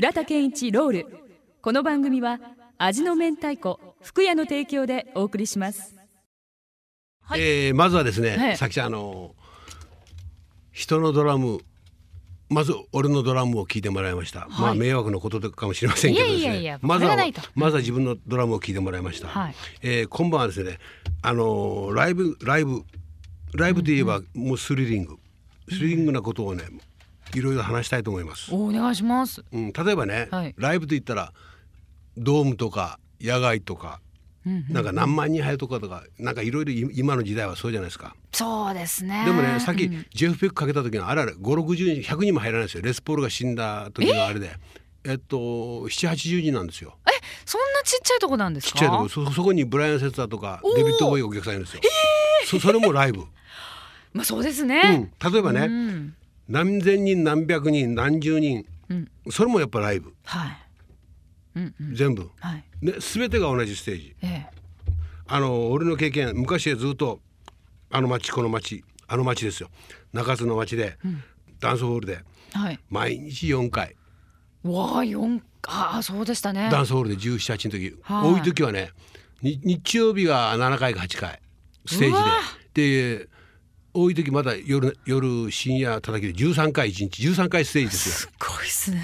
浦田健一ロール。この番組は味の明太子福屋の提供でお送りします。はい、えー、まずはですね、はい、さきちゃんあの人のドラムまず俺のドラムを聞いてもらいました、はい、まあ迷惑のことかもしれませんけどですね。いやいやいやまずはまずは自分のドラムを聞いてもらいました、はい、えー、今晩はですねあのライブライブライブで言えばもうスリリング、スリリングなことをねいろいろ話したいと思います。お願いします、うん、例えばね、はい、ライブと言ったらドームとか野外とかなんか何万人入るとかとかなんかいろいろ今の時代はそうじゃないですか。そうですね。でもねさっきジェフ・ペックかけた時のあれあれ560人100人も入らないですよ。レスポールが死んだ時のあれで。えっと780人なんですよ。えそんなちっちゃいとこなんですか？ちっちゃいとこそそこにブライアン・セッターとかデビッド・ボーイお客さんいるんですよ。そそれもライブ。まあそうですね、うん、例えばね、うん、何千人何百人何十人、うん、それもやっぱライブ。はい。うんうん、全部、はい。ね、全てが同じステージ、ええ、あの俺の経験昔はずっとあの町この町あの町ですよ。中津の町で、うん、ダンスホールで、はい、毎日4回。わあ4ああそうでしたね。ダンスホールで1718の時、はい、多い時はね日曜日が7回か8回ステージで。で多い時まだ夜夜深夜叩きで13回1日13回ステージですよ。すごいですね。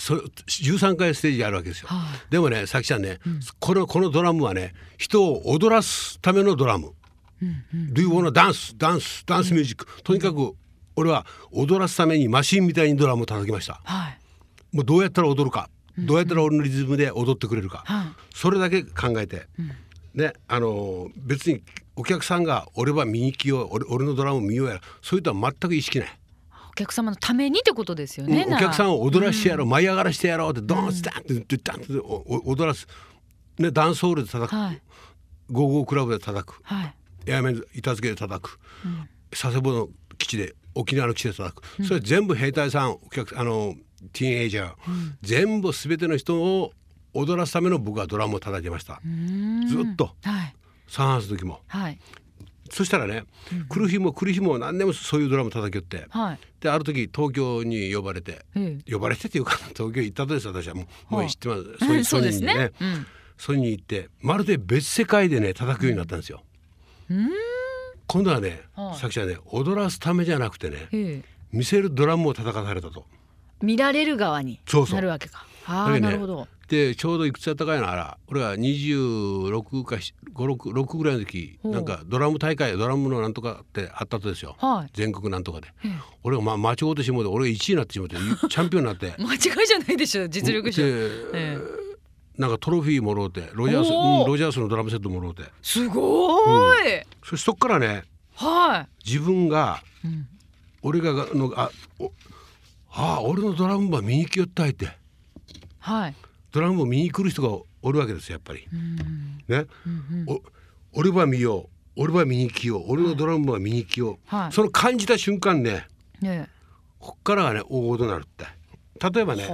そ13回ステージあるわけですよ、はあ、でもねさきちゃんね、うん、このこのドラムはね人を踊らすためのドラム「うんうん、Do you wanna dance? ダンスダンスミュージック」とにかく俺は踊らすためにマシンみたいにドラムを叩きました、はい、もうどうやったら踊るか、どうやったら俺のリズムで踊ってくれるか、うん、それだけ考えて、うん、ねあの別にお客さんが俺は見に来よう俺俺のドラムを見ようやそういうとは全く意識ない。お客様のためにってことですよね、うん、お客さんを踊らしてやろう、うん、舞い上がらしてやろうってドンスタンってダンって踊らす、ね、ダンスホールで叩く、はい、ゴーゴークラブで叩く、はい、エアメン板付けで叩く、うん、佐世保の基地で沖縄の基地で叩く、それ全部兵隊さんお客あのティーンエイジャー、全部全ての人を踊らすための僕はドラムを叩いてました。ずっと、はい、サンハウスの時も、はい、そしたらね、うん、来る日も来る日も何でもそういうドラム叩きよって、はい、である時東京に呼ばれて、呼ばれてっていうか 東京行ったとです私は。もう,、もう知ってます、ソニソニーにね、ねうん、ソニーに行ってまるで別世界でね叩くようになったんですよ。今度はね、さきちゃんね踊らすためじゃなくてね、見せるドラムを叩かされたと。見られる側になるわけか。そうそうあ、ね、なるほど。でちょうどいくつやったかいなあら俺は26か56ぐらいの時なんかドラム大会ドラムのなんとかってあったとですよ、はい、全国なんとかで、俺がまあ間違うてしもうて俺が1位になってしもうて チャンピオンになって。間違いじゃないでしょ実力者、えなんかトロフィーもろうてロジャース、うん、ロジャースのドラムセットもろうて。すごい、うん、そそっからね、はい、自分が、うん、俺がのあおあ俺のドラムは見に来よったいってはい。ドラムを見に来る人がおるわけですやっぱり。ね、お俺は見よう。俺は見に来よう。俺のドラムは見に来よう、はい、その感じた瞬間ね、ね。こっからがね大事になるって。例えばね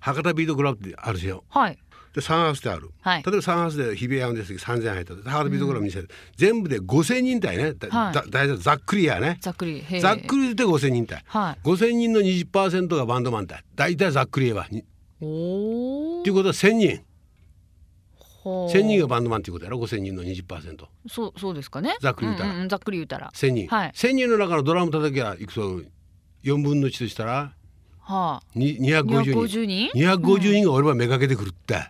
博多ビートクラブってあるしよ、はい、でサンハウスである、はい、例えばサンハウスで日比谷山ですけど3,000入った博多ビートクラブ見せる、うん、全部で5,000人体ね、はい、だだざっくりやね。ざっくり。ざっくりで5,000人体、はい、5,000人の20%がバンドマン体。大体ざっくり言えばっていうことは1,000人。1,000人がバンドマンっていうことやろ？5,000人の20%そうそうですかね。ざっくり言ったら、うんうん、ざっくり言ったら。1,000人、はい、1,000人の中のドラム叩きゃいくと4分の1としたら、はあ、250人。250人？が俺はめがけてくるって、うん、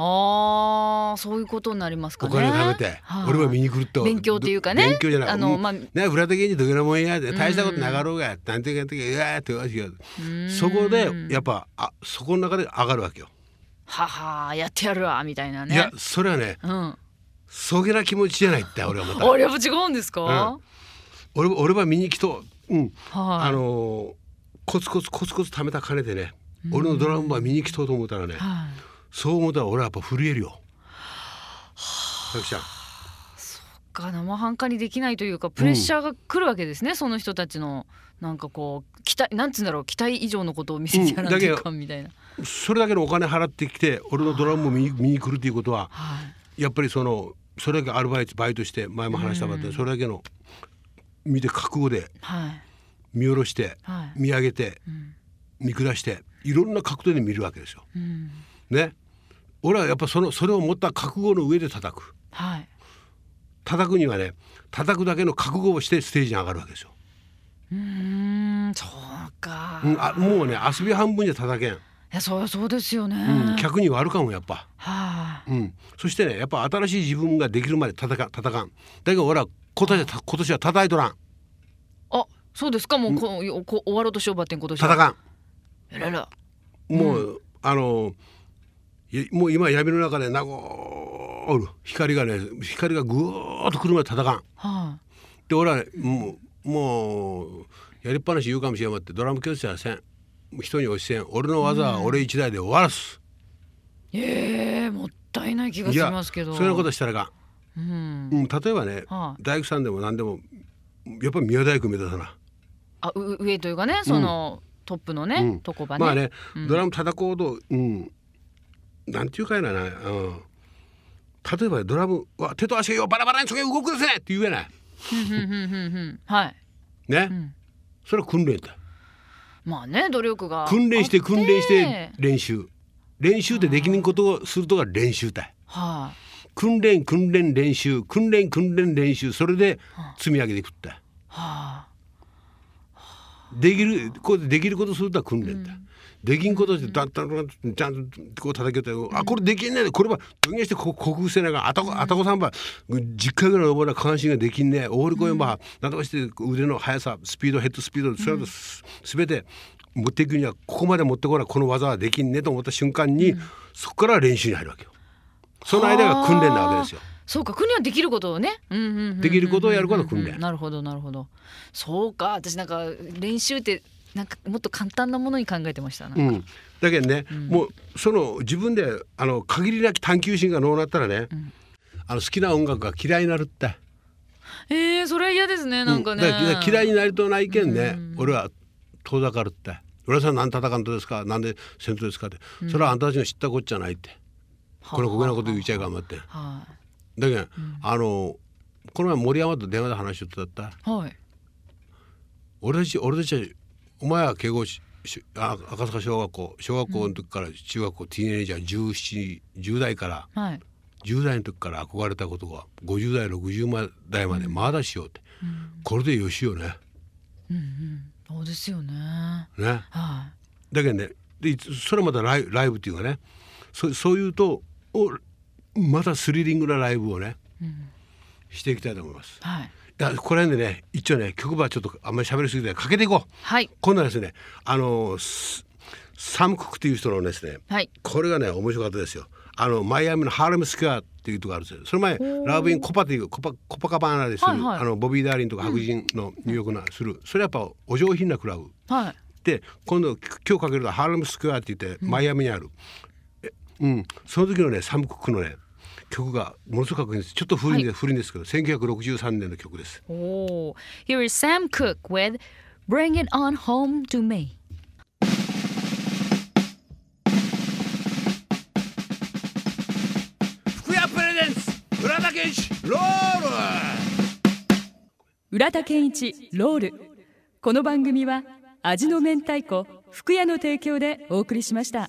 ああそういうことになりますかね。お金貯めて、はあ、俺は見に来ると。勉強っていうかね。勉強じゃない。あの、まあ、ねフラテ芸人どげなもんやで大したことなかろうがなんていうかうわーって言われてそこでやっぱあそこの中で上がるわけよ。ははやってやるわみたいなね。いやそれはね、うん、そげな気持ちじゃないって俺はまた。あれやっぱ違うんですか、うん、俺俺は見に来とう。ん。あのー、コツコツコツコツ貯めた金でね俺のドラムは見に来とうと思ったらね、そう思ったら俺はやっぱ震えるよ。さきちゃん。そっか生半可にできないというかプレッシャーが来るわけですね、うん、その人たちのなんかこう期待なんつうんだろう期待以上のことを見せてやらないかん。みたいな、うん、それだけのお金払ってきて俺のドラムを見に来るということは、はい、やっぱりそのそれだけアルバイトバイトして前も話したかった、うん、それだけの見て覚悟で見下ろして、はい、見上げて、見下していろんな角度で見るわけですよ。うん、ね。俺はやっぱそのそれを持った覚悟の上で叩く。はい、叩くにはね叩くだけの覚悟をしてステージに上がるわけですよ。うんそうか、うん、あもうね遊び半分じゃ叩けん。いやそうそうですよね、うん、客に悪かもやっぱ、はあうん、そしてねやっぱ新しい自分ができるまで叩か叩かん。だけど俺は今年は今年は叩いとらん。あそうですか？もうこ、うん、こ終わろうとしようばってん今年叩かん。もう、うん、あのもう今闇の中でなごる光がね光がぐーっと来るまで叩かん、はあ、で俺はねもうもうやりっぱなし言うかもしれんまってドラム教室はせん。人に教えん。俺の技は俺一台で終わらす、ええー、もったいない気がしますけど。そういうことしたらかうん、うん、例えばね、はあ、大工さんでも何でもやっぱり宮大工目指さな。あ上というかねその、うん、トップのね、うん、とこばね。まあね、ドラム叩こうとうんなんていうかやな、うん、例えばドラムは手と足がよバラバラにそげ動くですねって言えない。はい。ね、それは訓練だまあね努力が。訓練して訓練して練習。練習ってできんことをするとが練習だ、はあ、訓練訓練練習。訓練訓練練習。それで積み上げていくって、はあ、できるこうできることするとは訓練だ、うん。できんことしてだったらちゃんとこう叩けて、うん、あこれできんねえこれはどげして克服せながあたこあたこさんば10回ぐらい登ら下半身ができんねえオールコインばなんとかして腕の速さスピードヘッドスピードそれと全て持っていくにはここまで持ってこないこの技はできんねえと思った瞬間に、うん、そこから練習に入るわけよ。その間が訓練なわけですよ。そうか国はできることをね、できることをやることが訓練。なるほどなるほど。そうか私なんか練習ってなんかもっと簡単なものに考えてました。うん、だけどね、うん、もうその自分であの限りなき探求心がのうなったらね、うん、あの好きな音楽が嫌いになるって。えー、それは嫌ですねなんかね、嫌いになりとないけんね、俺は遠ざかるって。浦さん何戦かんとですか？なんで戦闘ですかって、それはあんたたちの知ったこっちゃないって。これこげなこと言っちゃいかんまって。はだけど、あのこの前森山と電話で話しとったった。はい。俺たち俺たちはお前は敬語あ赤坂小学校小学校の時から中学校、うん、ティーネイジャー1710代から、はい、10代の時から憧れたことが50代60代までまだしようって、うん、これでよしよね。うんうん、そうですよね。ね。はい、だけどねでそれまたライライブっていうかねそそういうとおまたスリリングなライブをね、うん、していきたいと思います。はいやこれでね一応ね曲はちょっとあんまり喋りすぎてかけていこう。はい。今度はですねあのサムクックっていう人のですね、はい、これがね面白かったですよ。あのマイアミのハーレムスクアっていうとこあるんですよ。その前ラブインコパっていうコパコパカバーナでする、はいはい、あのボビーダーリンとか白人のニューヨークなする、うん、それやっぱお上品なクラブ。はい。で今度今日かけるとハーレムスクアって言って、マイアミにある。うん、その時のねサムクックのね曲がものすごくちょっと古いんで、はい、古いんですけど1963年の曲です。お Here is Sam Cooke with Bring It On Home to Me. 福屋プレゼンツ浦田健一ロール。浦田健一ロール。この番組は味の明太子福屋の提供でお送りしました